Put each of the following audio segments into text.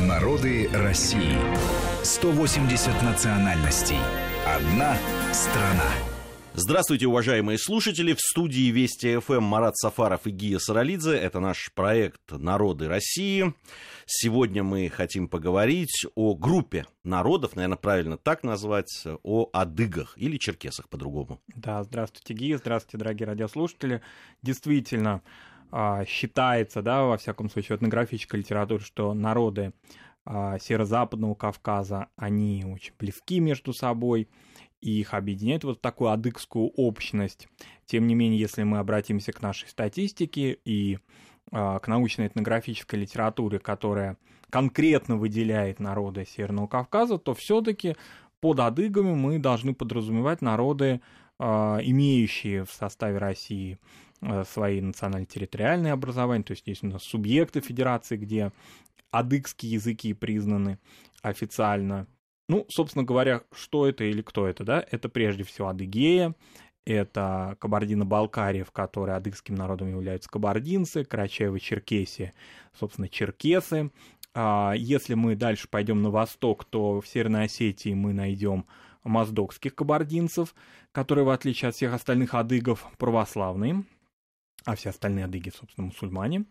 Народы России. 180 национальностей. Одна страна. Здравствуйте, уважаемые слушатели. В студии Вести ФМ Марат Сафаров и Гия Саралидзе. Это наш проект «Народы России». Сегодня мы хотим поговорить о группе народов, наверное, правильно так назвать, о адыгах или черкесах по-другому. Да, здравствуйте, Гия, здравствуйте, дорогие радиослушатели. Действительно, считается, да, во всяком случае, в этнографической литературе, что народы а, Северо-Западного Кавказа, они очень близки между собой, и их объединяет вот такую адыгскую общность. Тем не менее, если мы обратимся к нашей статистике и э, к научно-этнографической литературе, которая конкретно выделяет народы Северного Кавказа, то все-таки под адыгами мы должны подразумевать народы, имеющие в составе России свои национально-территориальные образования, то есть есть у нас субъекты федерации, где адыгские языки признаны официально, ну, собственно говоря, что это или кто это, да? Это прежде всего Адыгея, это Кабардино-Балкария, в которой адыгским народом являются кабардинцы, Карачаево-Черкесия, собственно, черкесы. А если мы дальше пойдем на восток, то в Северной Осетии мы найдем моздокских кабардинцев, которые, в отличие от всех остальных адыгов, православные, а все остальные адыги, собственно, мусульмане.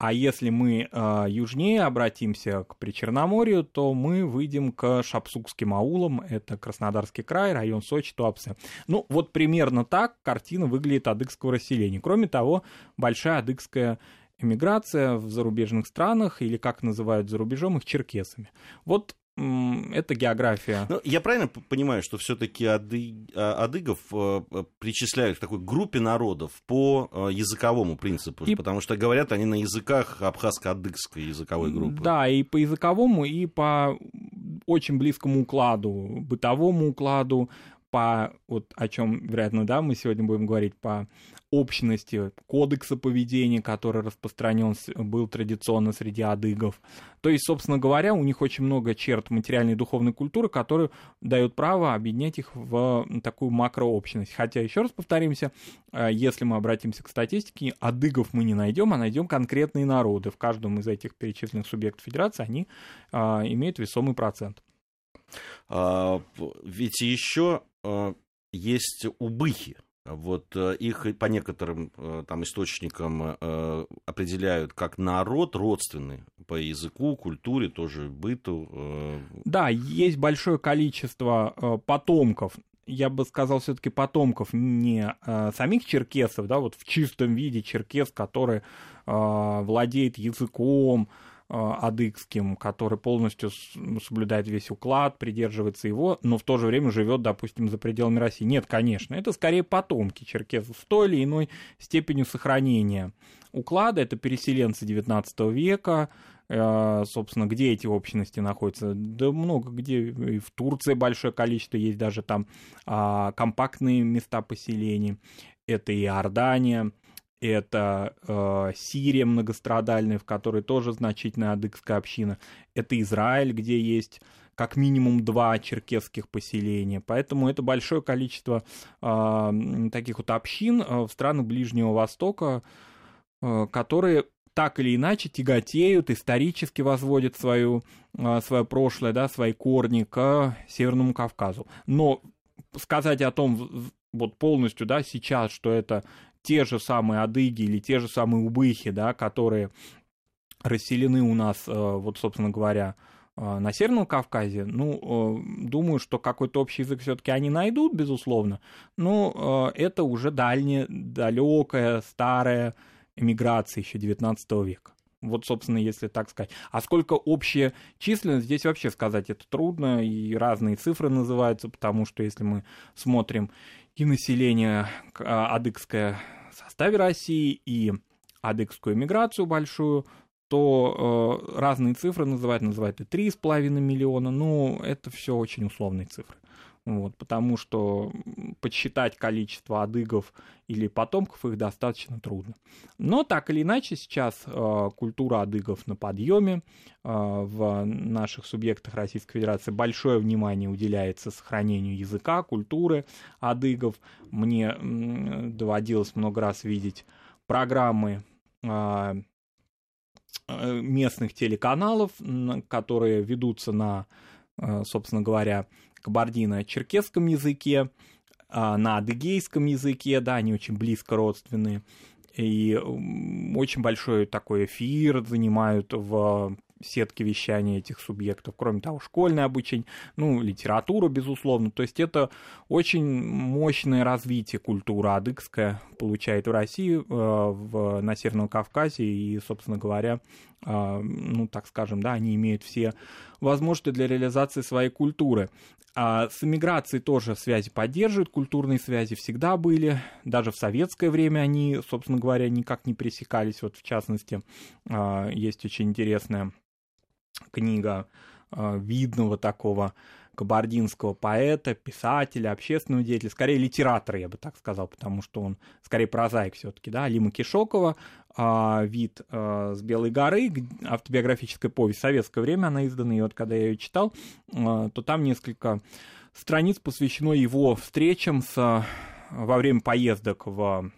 А если мы э, южнее обратимся к Причерноморью, то мы выйдем к Шапсукским аулам, это Краснодарский край, район Сочи, Туапсе. Ну, вот примерно так картина выглядит адыгского расселения. Кроме того, большая адыгская эмиграция в зарубежных странах, или как называют за рубежом их черкесами. Вот это география. Ну, я правильно понимаю, что все-таки ады, а, адыгов э, причисляют к такой группе народов по языковому принципу, и... потому что говорят они на языках абхазско-адыгской языковой группы. Да, и по языковому, и по очень близкому укладу, бытовому укладу, по, вот о чем, вероятно, да, мы сегодня будем говорить, по общности кодекса поведения, который распространен был традиционно среди адыгов. То есть, собственно говоря, у них очень много черт материальной и духовной культуры, которые дают право объединять их в такую макрообщность. Хотя, еще раз повторимся, э, если мы обратимся к статистике, адыгов мы не найдем, а найдем конкретные народы. В каждом из этих перечисленных субъектов федерации они а, имеют весомый процент. А, ведь еще есть убыхи. Вот э, их по некоторым э, там источникам э, определяют как народ родственный по языку, культуре, тоже быту. Да, есть большое количество потомков я бы сказал, все-таки потомков не э, самих черкесов, да, вот в чистом виде черкес, который э, владеет языком, Э, адыгским, который полностью соблюдает весь уклад, придерживается его, но в то же время живет, допустим, за пределами России. Нет, конечно, это скорее потомки черкесов с той или иной степенью сохранения уклада. Это переселенцы XIX века, э, собственно, где эти общности находятся? Да много где. И в Турции большое количество есть даже там а, компактные места поселений. Это и Иордания, это э, Сирия многострадальная, в которой тоже значительная адыгская община, это Израиль, где есть как минимум два черкесских поселения. Поэтому это большое количество э, таких вот общин э, в странах Ближнего Востока, э, которые так или иначе тяготеют, исторически возводят свою, э, свое прошлое, да, свои корни к Северному Кавказу. Но сказать о том, вот полностью, да, сейчас, что это те же самые адыги или те же самые убыхи, да, которые расселены у нас, э, вот, собственно говоря, э, на Северном Кавказе, ну, э, думаю, что какой-то общий язык все-таки они найдут, безусловно, но это уже дальняя, далекая, старая эмиграция еще 19 века. Вот, собственно, если так сказать. А сколько общая численность, здесь вообще сказать это трудно, и разные цифры называются, потому что если мы смотрим и население а, адыгское в составе России, и адыгскую миграцию большую, то э, разные цифры называют, называют и 3,5 миллиона, ну, это все очень условные цифры. Вот, потому что подсчитать количество адыгов или потомков их достаточно трудно. Но так или иначе сейчас э, культура адыгов на подъеме. Э, в наших субъектах Российской Федерации большое внимание уделяется сохранению языка, культуры адыгов. Мне э, доводилось много раз видеть программы местных телеканалов, которые ведутся на, собственно говоря, кабардино-черкесском языке, на адыгейском языке, да, они очень близко родственные. И очень большой такой эфир занимают в сетки вещания этих субъектов. Кроме того, школьное обучение, ну, литература, безусловно. То есть это очень мощное развитие культуры адыгская получает в России, э, в, на Северном Кавказе. И, собственно говоря, э, ну, так скажем, да, они имеют все возможности для реализации своей культуры. А с эмиграцией тоже связи поддерживают, культурные связи всегда были, даже в советское время они, собственно говоря, никак не пересекались. Вот в частности, э, есть очень интересная книга видного такого кабардинского поэта, писателя, общественного деятеля, скорее литератора, я бы так сказал, потому что он скорее прозаик все-таки, да, Лима Кишокова, а, «Вид а, с Белой горы», автобиографическая повесть, советское время она издана, и вот когда я ее читал, а, то там несколько страниц посвящено его встречам с, во время поездок в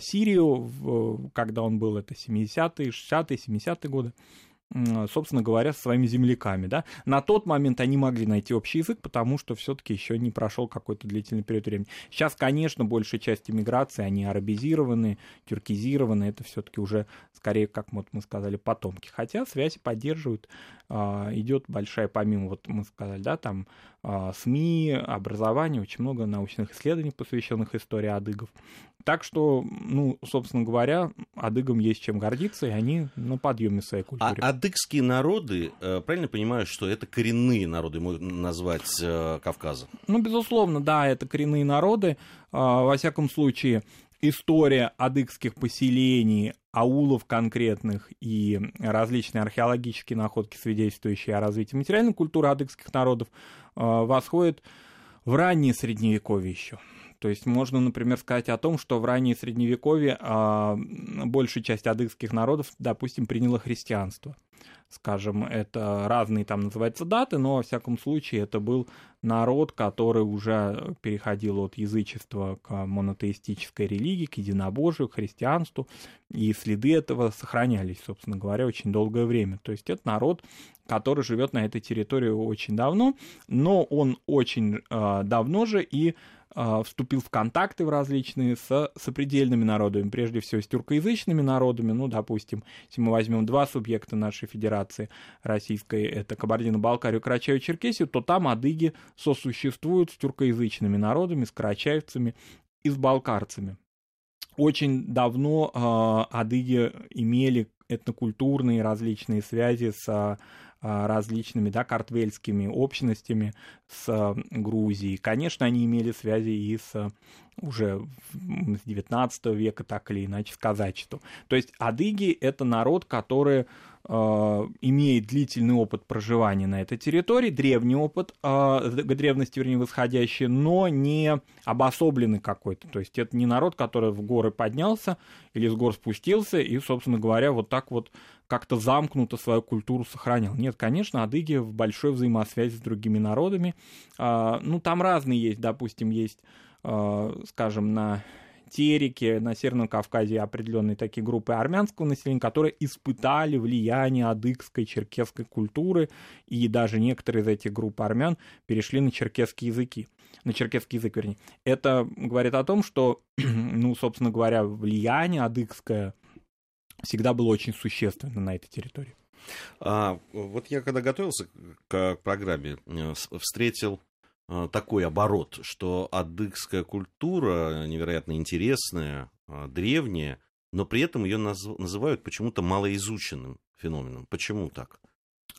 Сирию, когда он был, это 70-е, 60-е, 70-е годы, собственно говоря, со своими земляками. Да? На тот момент они могли найти общий язык, потому что все-таки еще не прошел какой-то длительный период времени. Сейчас, конечно, большая часть иммиграции, они арабизированы, тюркизированы, это все-таки уже скорее, как вот мы сказали, потомки. Хотя связи поддерживают, а, идет большая, помимо, вот мы сказали, да, там а, СМИ, образование, очень много научных исследований, посвященных истории адыгов. Так что, ну, собственно говоря, адыгам есть чем гордиться, и они на подъеме своей а культуры. А адыгские народы, э, правильно понимаю, что это коренные народы, можно назвать э, Кавказа? Ну, безусловно, да, это коренные народы. А, во всяком случае, история адыгских поселений, аулов конкретных и различные археологические находки, свидетельствующие о развитии материальной культуры адыгских народов, а, восходит в раннее средневековье еще. То есть можно, например, сказать о том, что в раннее средневековье а, большая часть адыгских народов, допустим, приняла христианство. Скажем, это разные там называются даты, но во всяком случае это был народ, который уже переходил от язычества к монотеистической религии, к единобожию, к христианству, и следы этого сохранялись, собственно говоря, очень долгое время. То есть это народ, который живет на этой территории очень давно, но он очень э, давно же и вступил в контакты в различные с сопредельными народами, прежде всего с тюркоязычными народами, ну, допустим, если мы возьмем два субъекта нашей федерации российской, это Кабардино-Балкарию, Карачаево-Черкесию, то там адыги сосуществуют с тюркоязычными народами, с карачаевцами и с балкарцами. Очень давно э, адыги имели этнокультурные различные связи с а, различными да, картвельскими общностями с а, Грузией. Конечно, они имели связи и с уже с 19 века, так или иначе, с казачеством. То есть адыги — это народ, который имеет длительный опыт проживания на этой территории, древний опыт, э, древности, вернее, восходящий, но не обособленный какой-то. То есть это не народ, который в горы поднялся или с гор спустился и, собственно говоря, вот так вот как-то замкнуто свою культуру сохранял. Нет, конечно, адыги в большой взаимосвязи с другими народами. Э, ну, там разные есть, допустим, есть, скажем, на Тереке, на Северном Кавказе определенные такие группы армянского населения, которые испытали влияние адыгской, черкесской культуры, и даже некоторые из этих групп армян перешли на черкесские языки на черкесский язык, вернее. Это говорит о том, что, ну, собственно говоря, влияние адыгское всегда было очень существенно на этой территории. А, вот я когда готовился к программе, э, встретил такой оборот, что адыгская культура невероятно интересная, э, древняя, но при этом ее называют почему-то малоизученным феноменом. Почему так?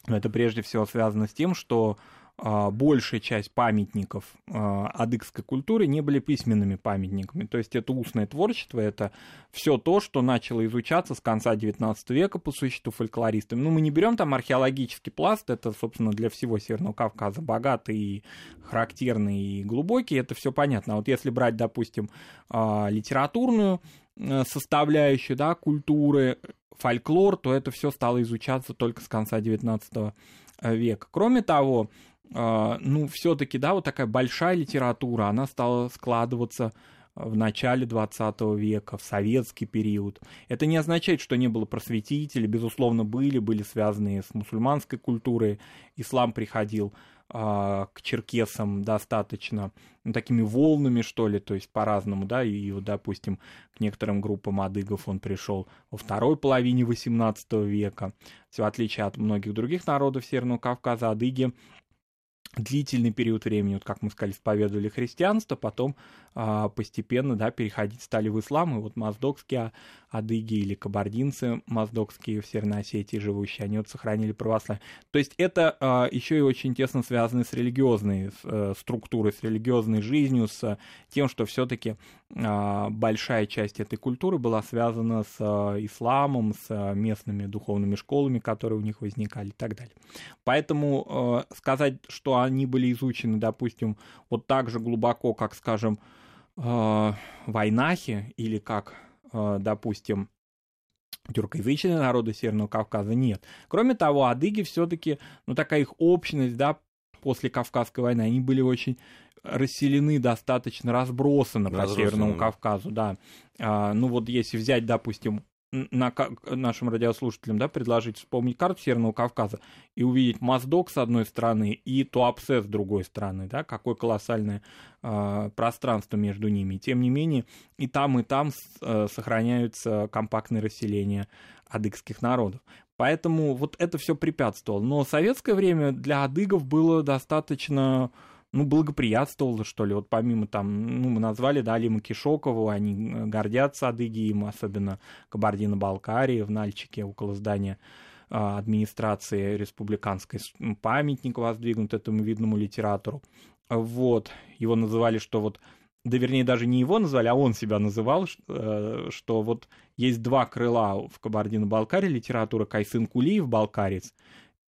Это прежде всего связано с тем, что большая часть памятников а, адыгской культуры не были письменными памятниками. То есть это устное творчество, это все то, что начало изучаться с конца XIX века по существу фольклористами. Ну, мы не берем там археологический пласт, это, собственно, для всего Северного Кавказа богатый и характерный и глубокий, это все понятно. А вот если брать, допустим, а, литературную э, составляющую да, культуры, фольклор, то это все стало изучаться только с конца XIX века. Кроме того, а, ну, все-таки, да, вот такая большая литература, она стала складываться в начале 20 века, в советский период. Это не означает, что не было просветителей, безусловно, были, были связанные с мусульманской культурой, ислам приходил а, к черкесам достаточно ну, такими волнами, что ли, то есть по-разному, да, и, допустим, к некоторым группам адыгов он пришел во второй половине XVIII века. В отличие от многих других народов Северного Кавказа, адыги длительный период времени, вот как мы сказали, исповедовали христианство, потом а, постепенно да, переходить стали в ислам, и вот моздокские адыги или кабардинцы моздокские в Северной Осетии живущие, они вот сохранили православие. То есть это а, еще и очень тесно связано с религиозной с, а, структурой, с религиозной жизнью, с тем, что все-таки а, большая часть этой культуры была связана с а, исламом, с а, местными духовными школами, которые у них возникали и так далее. Поэтому а, сказать, что они были изучены, допустим, вот так же глубоко, как, скажем, э, Вайнахи или как, э, допустим, тюркоязычные народы Северного Кавказа нет. Кроме того, адыги все-таки, ну такая их общность, да, после Кавказской войны, они были очень расселены достаточно разбросаны по Северному Кавказу, да. А, ну вот если взять, допустим, на, нашим радиослушателям да, предложить вспомнить карту Северного Кавказа и увидеть Моздок с одной стороны и Туапсе с другой стороны, да, какое колоссальное э, пространство между ними. Тем не менее, и там, и там э, сохраняются компактные расселения адыгских народов. Поэтому вот это все препятствовало. Но советское время для адыгов было достаточно ну, благоприятствовало, что ли. Вот помимо там, ну, мы назвали, да, Алима Кишокову, они э, гордятся адыги им, особенно Кабардино-Балкарии, в Нальчике, около здания а, администрации республиканской памятник воздвигнут этому видному литератору. Вот, его называли, что вот да вернее даже не его назвали, а он себя называл, э, что вот есть два крыла в Кабардино-Балкарии литература Кайсын Кулиев, балкарец,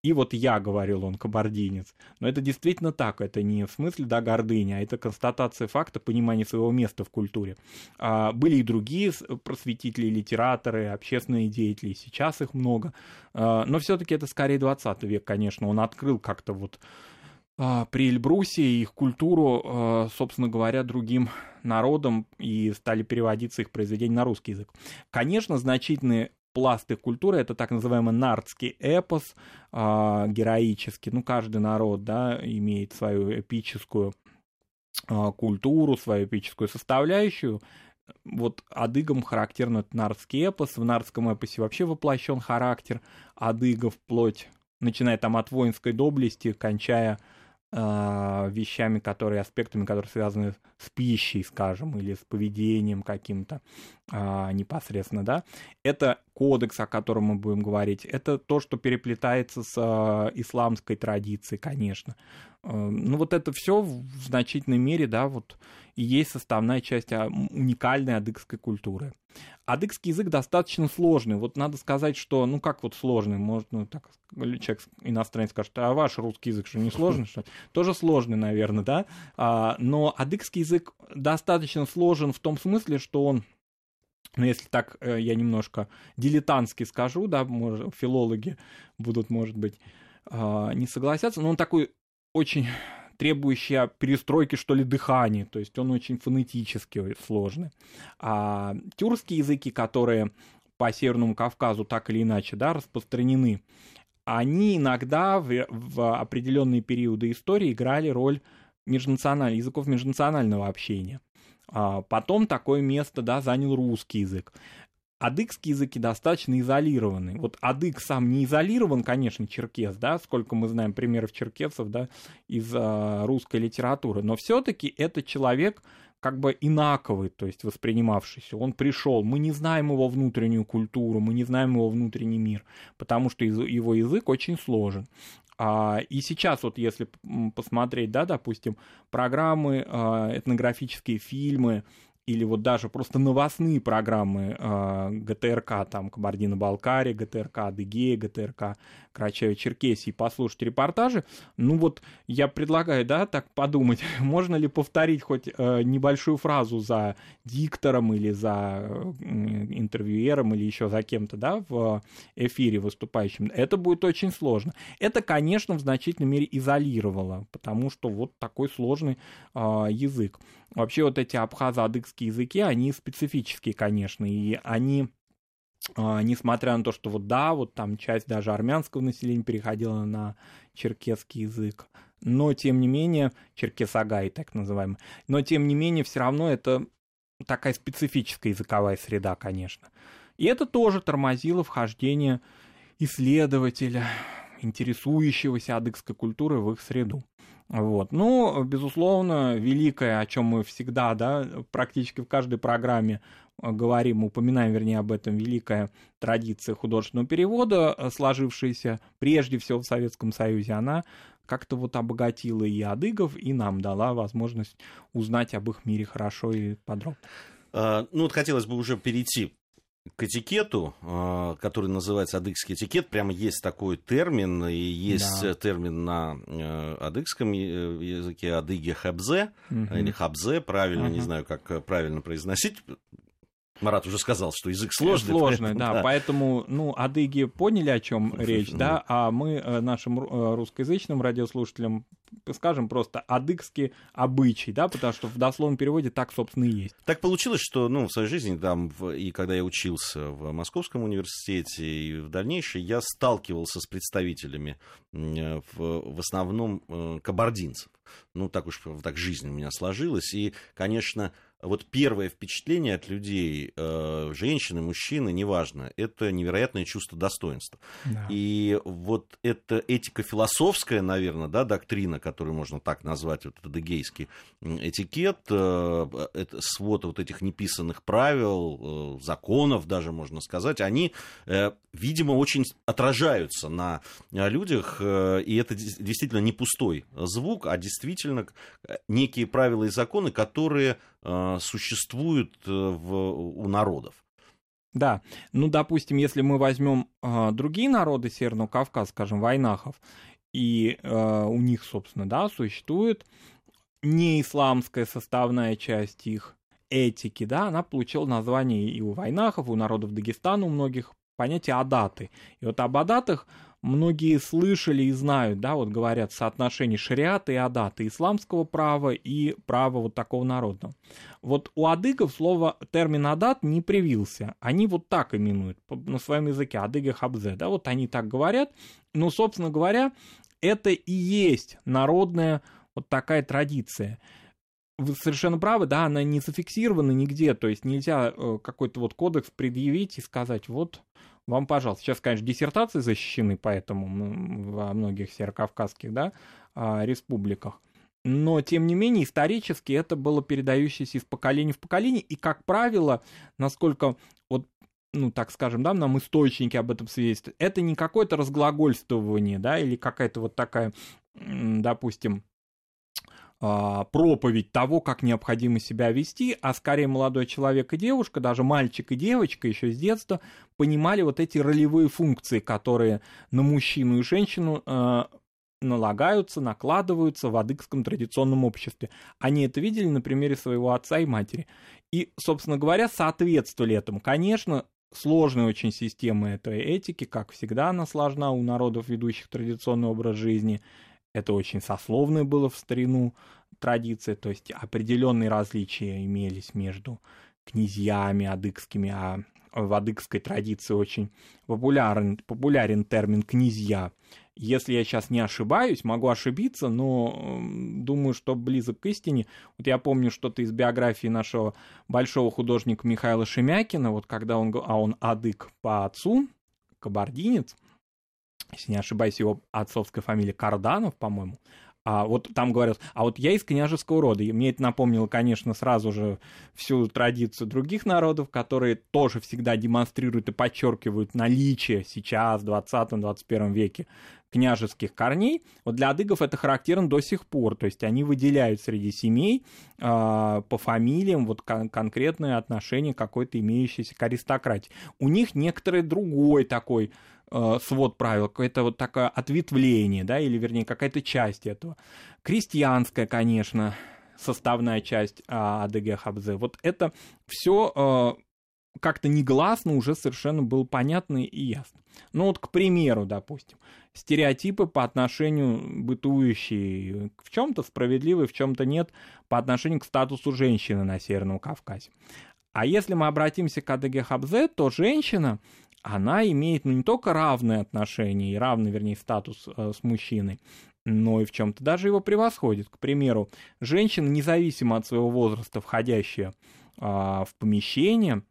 и вот я, говорил он, кабардинец. Но это действительно так, это не в смысле, да, гордыня, а это констатация факта, понимание своего места в культуре. А, были и другие просветители, литераторы, общественные деятели, сейчас их много. А, но все-таки это скорее 20 век, конечно, он открыл как-то вот а, при Эльбрусе их культуру, а, собственно говоря, другим народам и стали переводиться их произведения на русский язык. Конечно, значительные пласт их культуры, это так называемый нардский эпос, э, героический, ну, каждый народ, да, имеет свою эпическую э, культуру, свою эпическую составляющую, вот адыгам характерен этот нардский эпос, в нардском эпосе вообще воплощен характер адыгов вплоть, начиная там от воинской доблести, кончая э, вещами, которые, аспектами, которые связаны с пищей, скажем, или с поведением каким-то э, непосредственно, да, это кодекс, о котором мы будем говорить, это то, что переплетается с э, исламской традицией, конечно. Э, ну вот это все в значительной мере, да, вот и есть составная часть уникальной адыгской культуры. Адыгский язык достаточно сложный. Вот надо сказать, что, ну как вот сложный, может, ну так человек иностранец скажет, а ваш русский язык что не сложный, что Тоже сложный, наверное, да. А, но адыгский язык достаточно сложен в том смысле, что он ну, если так э, я немножко дилетантски скажу, да, может, филологи будут, может быть, а, не согласятся, но он такой очень требующий перестройки, что ли, дыхания, то есть он очень фонетически сложный. А тюркские языки, которые по Северному Кавказу так или иначе да, распространены, они иногда в, в определенные периоды истории играли роль межнациональных языков межнационального общения. А потом такое место да, занял русский язык. Адыгские языки достаточно изолированы. Вот адык сам не изолирован, конечно, черкес, да, сколько мы знаем примеров черкесов, да, из а, русской литературы, но все-таки это человек, как бы инаковый, то есть воспринимавшийся. Он пришел, мы не знаем его внутреннюю культуру, мы не знаем его внутренний мир, потому что его язык очень сложен. А, и сейчас вот если посмотреть, да, допустим, программы, а, этнографические фильмы, или вот даже просто новостные программы э, ГТРК, там, Кабардино-Балкария, ГТРК Адыгея, ГТРК Карачаево-Черкесии, послушать репортажи, ну вот я предлагаю, да, так подумать, можно ли повторить хоть э, небольшую фразу за диктором или за э, интервьюером или еще за кем-то, да, в эфире выступающим. Это будет очень сложно. Это, конечно, в значительной мере изолировало, потому что вот такой сложный э, язык. Вообще вот эти абхазо-адыгские языки, они специфические, конечно, и они а, несмотря на то, что вот да, вот там часть даже армянского населения переходила на черкесский язык, но тем не менее, черкесагай так называемый, но тем не менее все равно это такая специфическая языковая среда, конечно. И это тоже тормозило вхождение исследователя, интересующегося адыгской культурой в их среду. Вот. Ну, безусловно, великое, о чем мы всегда, да, практически в каждой программе э, говорим, упоминаем, вернее, об этом, великая традиция художественного перевода, э, сложившаяся прежде всего в Советском Союзе, она как-то вот обогатила и адыгов, и нам дала возможность узнать об их мире хорошо и подробно. А, ну вот хотелось бы уже перейти к этикету, а, который называется адыгский этикет, прямо есть такой термин, и есть да. термин на э, адыгском языке адыги хабзе, угу. или хабзе, правильно, ага. не знаю, как правильно произносить, Марат уже сказал, что язык сложный. Сложный, да, да. Поэтому, ну, адыги поняли, о чем речь, да, а мы э, нашим э, русскоязычным радиослушателям скажем просто адыгский обычай, да, потому что в дословном переводе так, собственно, и есть. Так получилось, что, ну, в своей жизни, там, и когда я учился в Московском университете, и в дальнейшем, я сталкивался с представителями в, в основном кабардинцев. Ну, так уж так жизнь у меня сложилась. И, конечно, вот первое впечатление от людей, э, женщины, мужчины, неважно, это невероятное чувство достоинства. Да. И вот эта этика философская, наверное, да, доктрина, которую можно так назвать, вот этот дегейский этикет, э, это свод вот этих неписанных правил, э, законов даже, можно сказать, они, видимо, очень отражаются на людях, э, и это действительно не пустой звук, а действительно э, некие правила и законы, которые Э, существуют э, в, у народов. Да, ну, допустим, если мы возьмем э, другие народы Северного Кавказа, скажем, вайнахов, и э, у них, собственно, да, существует не исламская составная часть их этики, да, она получила название и у вайнахов, и у народов Дагестана, у многих понятие адаты. И вот об адатах многие слышали и знают, да, вот говорят соотношение шариата и адата, исламского права и права вот такого народного. Вот у адыгов слово термин адат не привился. Они вот так именуют на своем языке, адыга хабзе, да, вот они так говорят. Но, собственно говоря, это и есть народная вот такая традиция. Вы совершенно правы, да, она не зафиксирована нигде, то есть нельзя э, какой-то вот кодекс предъявить и сказать, вот вам, пожалуйста. Сейчас, конечно, диссертации защищены поэтому во многих северокавказских да, а, республиках. Но, тем не менее, исторически это было передающееся из поколения в поколение. И, как правило, насколько вот ну, так скажем, да, нам источники об этом свидетельствуют, это не какое-то разглагольствование, да, или какая-то вот такая, допустим, проповедь того, как необходимо себя вести, а скорее молодой человек и девушка, даже мальчик и девочка еще с детства понимали вот эти ролевые функции, которые на мужчину и женщину э, налагаются, накладываются в адыгском традиционном обществе. Они это видели на примере своего отца и матери. И, собственно говоря, соответствовали этому. Конечно, сложная очень система этой этики, как всегда она сложна у народов, ведущих традиционный образ жизни – это очень сословное было в старину традиция, то есть определенные различия имелись между князьями адыгскими, а в адыгской традиции очень популярен, популярен термин «князья». Если я сейчас не ошибаюсь, могу ошибиться, но думаю, что близок к истине. Вот я помню что-то из биографии нашего большого художника Михаила Шемякина, вот когда он, а он адык по отцу, кабардинец – если не ошибаюсь, его отцовская фамилия Карданов, по-моему, а вот там говорят, а вот я из княжеского рода. И мне это напомнило, конечно, сразу же всю традицию других народов, которые тоже всегда демонстрируют и подчеркивают наличие сейчас, в 20-21 веке, княжеских корней. Вот для адыгов это характерно до сих пор. То есть они выделяют среди семей э, по фамилиям вот кон- конкретное отношение какой-то имеющейся к аристократии. У них некоторый другой такой э, свод правил, какое-то вот такое ответвление, да, или вернее какая-то часть этого. Крестьянская, конечно, составная часть а, АДГ Хабзе. Вот это все э, как-то негласно уже совершенно было понятно и ясно. Ну вот, к примеру, допустим, стереотипы по отношению бытующие, в чем-то справедливые, в чем-то нет, по отношению к статусу женщины на Северном Кавказе. А если мы обратимся к Адыге Хабзе, то женщина, она имеет ну, не только равные отношения и равный, вернее, статус э, с мужчиной, но и в чем-то даже его превосходит. К примеру, женщина, независимо от своего возраста, входящая э, в помещение,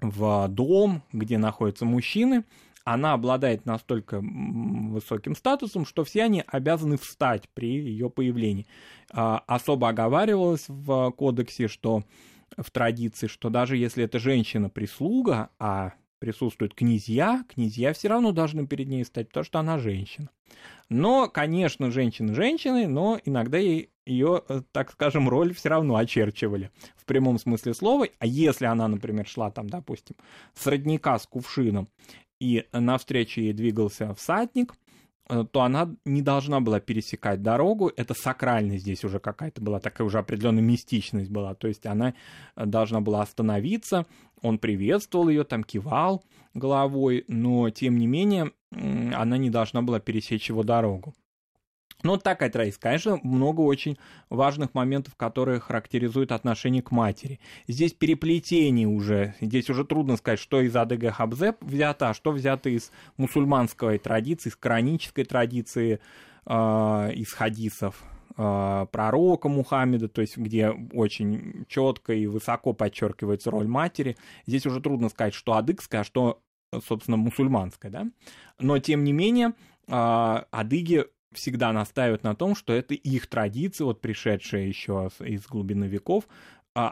в дом, где находятся мужчины, она обладает настолько высоким статусом, что все они обязаны встать при ее появлении. А, особо оговаривалось в кодексе, что в традиции, что даже если это женщина-прислуга, а присутствуют князья, князья все равно должны перед ней стать, потому что она женщина. Но, конечно, женщины женщины, но иногда ей ее, э, так скажем, роль все равно очерчивали в прямом смысле слова. А если она, например, шла там, допустим, с родника с кувшином, и навстречу ей двигался всадник, Э, то она не должна была пересекать дорогу. Это сакральность здесь уже какая-то была, такая уже определенная мистичность была. То есть она э, должна была остановиться, он приветствовал ее, там кивал головой, но тем не менее она не должна была пересечь его дорогу. Ну, вот такая традиция. Конечно, много очень важных моментов, которые характеризуют отношение к матери. Здесь переплетение уже. Здесь уже трудно сказать, что из АДГ Хабзе взято, а что взято из мусульманской традиции, из коранической традиции, э, из хадисов э, пророка Мухаммеда, то есть где очень четко и высоко подчеркивается роль матери. Здесь уже трудно сказать, что адыгская, а что, собственно, мусульманская, да. Но, тем не менее, э, адыги всегда настаивают на том, что это их традиция, вот пришедшая еще из глубины веков,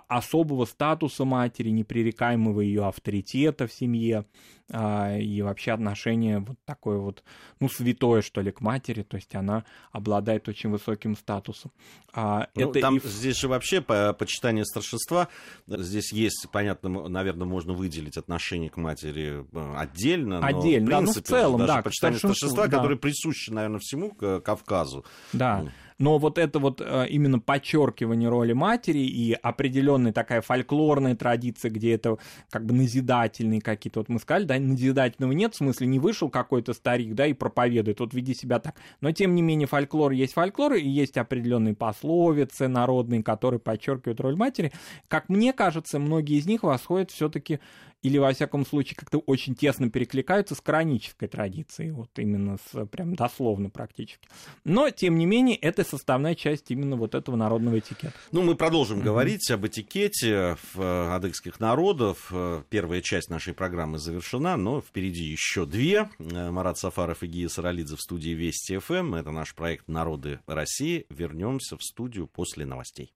особого статуса матери, непререкаемого ее авторитета в семье а, и вообще отношение вот такое вот, ну, святое, что ли, к матери, то есть она обладает очень высоким статусом. А, ну, это там, и... Здесь же вообще по почитание старшинства, здесь есть, понятно, наверное, можно выделить отношение к матери э, отдельно, отдельно, но, в принципе, да, ну, в целом, даже да, почитание старшинства, да. которое присуще, наверное, всему Кавказу. Да. Ну но вот это вот э, именно подчеркивание роли матери и определенная такая фольклорная традиция, где это как бы назидательные какие-то, вот мы сказали, да, назидательного нет, в смысле не вышел какой-то старик, да, и проповедует, вот веди себя так. Но тем не менее фольклор есть фольклор, и есть определенные пословицы народные, которые подчеркивают роль матери. Как мне кажется, многие из них восходят все-таки или, во всяком случае, как-то очень тесно перекликаются с коранической традицией, вот именно с, прям дословно практически. Но, тем не менее, это составная часть именно вот этого народного этикета. Ну, мы продолжим mm-hmm. говорить об этикете в э, адыгских народов. Э, первая часть нашей программы завершена, но впереди еще две. Э, Марат Сафаров и Гия Саралидзе в студии Вести ФМ. Это наш проект «Народы России». Вернемся в студию после новостей.